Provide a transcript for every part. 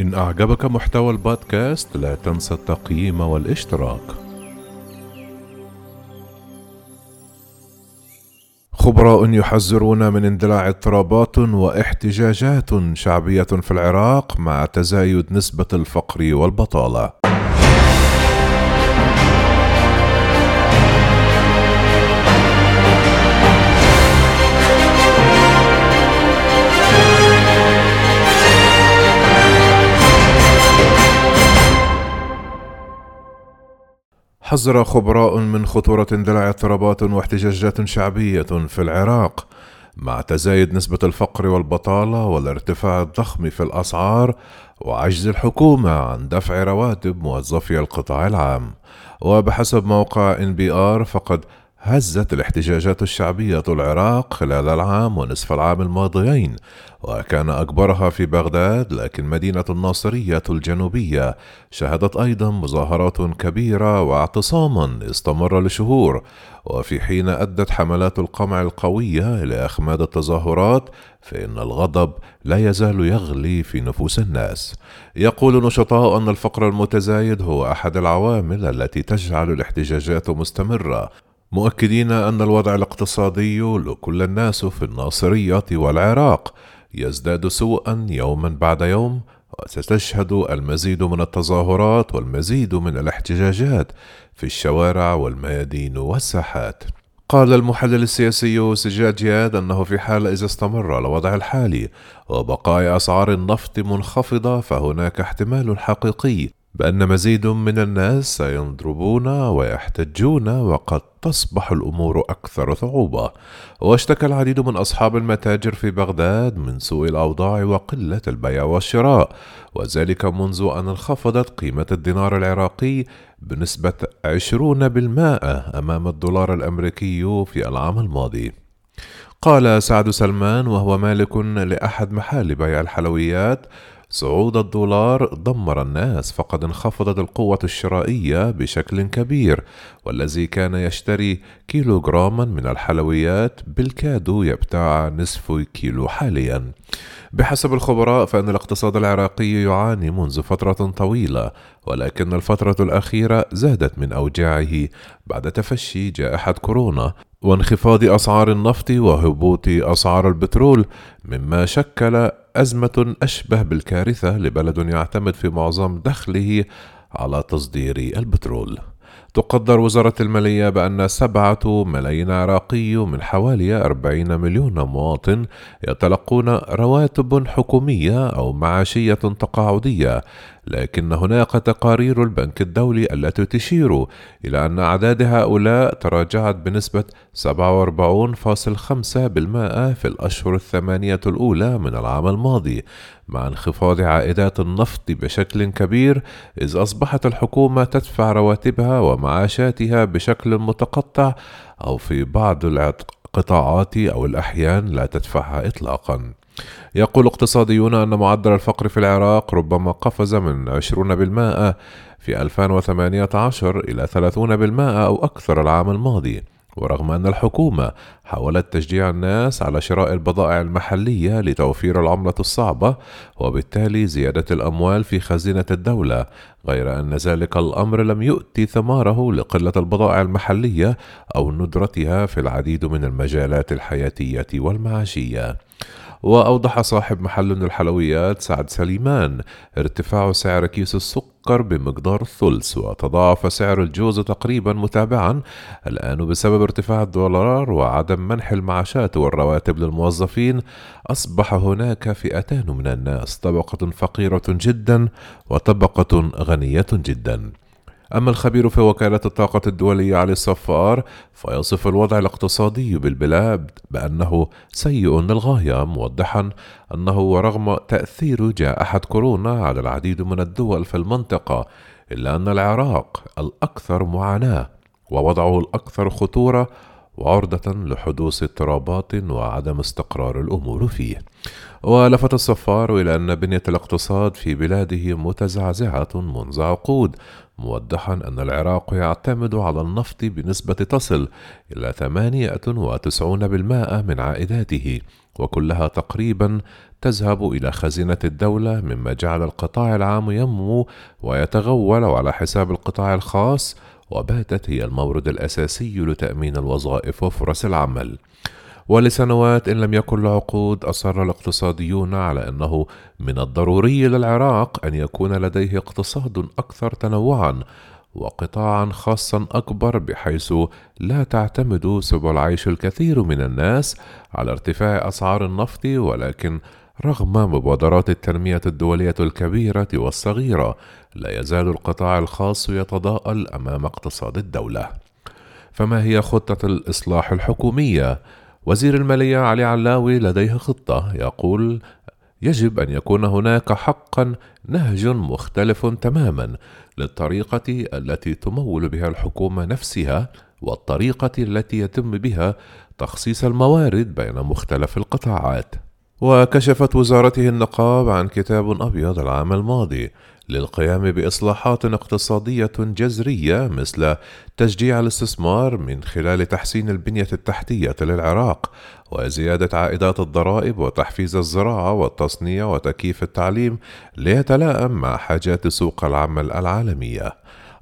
إن أعجبك محتوى البودكاست لا تنسى التقييم والاشتراك. خبراء يحذرون من اندلاع اضطرابات واحتجاجات شعبية في العراق مع تزايد نسبة الفقر والبطالة. حذر خبراء من خطورة اندلاع اضطرابات واحتجاجات شعبية في العراق. مع تزايد نسبة الفقر والبطالة والارتفاع الضخم في الأسعار وعجز الحكومة عن دفع رواتب موظفي القطاع العام. وبحسب موقع NPR فقد هزت الاحتجاجات الشعبية العراق خلال العام ونصف العام الماضيين وكان أكبرها في بغداد لكن مدينة الناصرية الجنوبية شهدت أيضا مظاهرات كبيرة واعتصاما استمر لشهور وفي حين أدت حملات القمع القوية إلى إخماد التظاهرات فإن الغضب لا يزال يغلي في نفوس الناس. يقول نشطاء أن الفقر المتزايد هو أحد العوامل التي تجعل الاحتجاجات مستمرة مؤكدين أن الوضع الاقتصادي لكل الناس في الناصرية والعراق. يزداد سوءا يوما بعد يوم وستشهد المزيد من التظاهرات والمزيد من الاحتجاجات في الشوارع والميادين والساحات. قال المحلل السياسي سجاد جياد أنه في حال إذا استمر الوضع الحالي وبقاء أسعار النفط منخفضة فهناك احتمال حقيقي بأن مزيد من الناس سينضربون ويحتجون وقد تصبح الأمور أكثر صعوبة. واشتكى العديد من أصحاب المتاجر في بغداد من سوء الأوضاع وقلة البيع والشراء وذلك منذ أن انخفضت قيمة الدينار العراقي بنسبة 20% أمام الدولار الأمريكي في العام الماضي. قال سعد سلمان وهو مالك لأحد محال بيع الحلويات صعود الدولار دمر الناس فقد انخفضت القوة الشرائية بشكل كبير والذي كان يشتري كيلوغراما من الحلويات بالكاد يبتاع نصف كيلو حاليا. بحسب الخبراء فإن الاقتصاد العراقي يعاني منذ فترة طويلة ولكن الفترة الأخيرة زادت من أوجاعه بعد تفشي جائحة كورونا وانخفاض أسعار النفط وهبوط أسعار البترول مما شكل أزمة أشبه بالكارثة لبلد يعتمد في معظم دخله على تصدير البترول. تقدر وزارة المالية بأن سبعة ملايين عراقي من حوالي أربعين مليون مواطن يتلقون رواتب حكومية أو معاشية تقاعدية لكن هناك تقارير البنك الدولي التي تشير إلى أن أعداد هؤلاء تراجعت بنسبة 47.5% في الأشهر الثمانية الأولى من العام الماضي مع انخفاض عائدات النفط بشكل كبير إذ أصبحت الحكومة تدفع رواتبها ومعاشاتها بشكل متقطع أو في بعض القطاعات أو الأحيان لا تدفعها إطلاقًا. يقول اقتصاديون أن معدل الفقر في العراق ربما قفز من 20% في 2018 إلى 30% أو أكثر العام الماضي ورغم أن الحكومة حاولت تشجيع الناس على شراء البضائع المحلية لتوفير العملة الصعبة وبالتالي زيادة الأموال في خزينة الدولة غير أن ذلك الأمر لم يؤتي ثماره لقلة البضائع المحلية أو ندرتها في العديد من المجالات الحياتية والمعاشية وأوضح صاحب محل الحلويات سعد سليمان ارتفاع سعر كيس السكر بمقدار الثلث وتضاعف سعر الجوز تقريبا متابعا الآن بسبب ارتفاع الدولار وعدم منح المعاشات والرواتب للموظفين أصبح هناك فئتان من الناس طبقة فقيرة جدا وطبقة غنية جدا. أما الخبير في وكالة الطاقة الدولية علي الصفار فيصف الوضع الاقتصادي بالبلاد بأنه سيء للغاية موضحا أنه ورغم تأثير جائحة كورونا على العديد من الدول في المنطقة إلا أن العراق الأكثر معاناة ووضعه الأكثر خطورة وعرضة لحدوث اضطرابات وعدم استقرار الأمور فيه. ولفت الصفار إلى أن بنية الاقتصاد في بلاده متزعزعة منذ عقود موضحا أن العراق يعتمد على النفط بنسبة تصل إلى 98% من عائداته وكلها تقريبا تذهب إلى خزينة الدولة مما جعل القطاع العام ينمو ويتغول على حساب القطاع الخاص وباتت هي المورد الأساسي لتأمين الوظائف وفرص العمل. ولسنوات إن لم يكن لعقود أصر الاقتصاديون على أنه من الضروري للعراق أن يكون لديه اقتصاد أكثر تنوعًا وقطاعا خاصا أكبر بحيث لا تعتمد سبل عيش الكثير من الناس على ارتفاع أسعار النفط ولكن رغم مبادرات التنمية الدولية الكبيرة والصغيرة لا يزال القطاع الخاص يتضاءل أمام اقتصاد الدولة. فما هي خطة الإصلاح الحكومية؟ وزير المالية علي علاوي لديه خطة يقول يجب أن يكون هناك حقا نهج مختلف تماما للطريقة التي تمول بها الحكومة نفسها والطريقة التي يتم بها تخصيص الموارد بين مختلف القطاعات. وكشفت وزارته النقاب عن كتاب أبيض العام الماضي للقيام بإصلاحات اقتصادية جذرية مثل تشجيع الاستثمار من خلال تحسين البنية التحتية للعراق وزيادة عائدات الضرائب وتحفيز الزراعة والتصنيع وتكييف التعليم ليتلائم مع حاجات سوق العمل العالمية.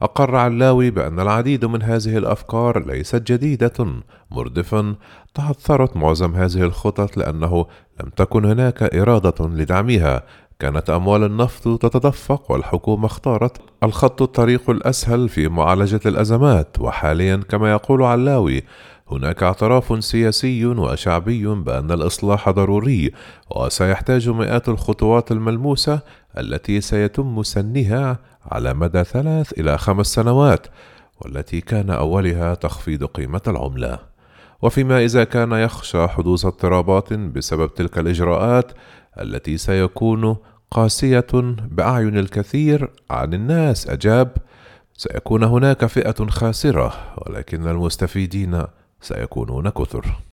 أقر علاوي بأن العديد من هذه الأفكار ليست جديدة مردفا تعثرت معظم هذه الخطط لأنه لم تكن هناك إرادة لدعمها. كانت أموال النفط تتدفق والحكومة اختارت الخط الطريق الأسهل في معالجة الأزمات. وحاليا كما يقول علاوي هناك اعتراف سياسي وشعبي بأن الإصلاح ضروري وسيحتاج مئات الخطوات الملموسة التي سيتم سنها على مدى ثلاث إلى خمس سنوات والتي كان أولها تخفيض قيمة العملة. وفيما إذا كان يخشى حدوث اضطرابات بسبب تلك الإجراءات التي سيكون قاسية بأعين الكثير عن الناس أجاب سيكون هناك فئة خاسرة ولكن المستفيدين سيكونون كثر.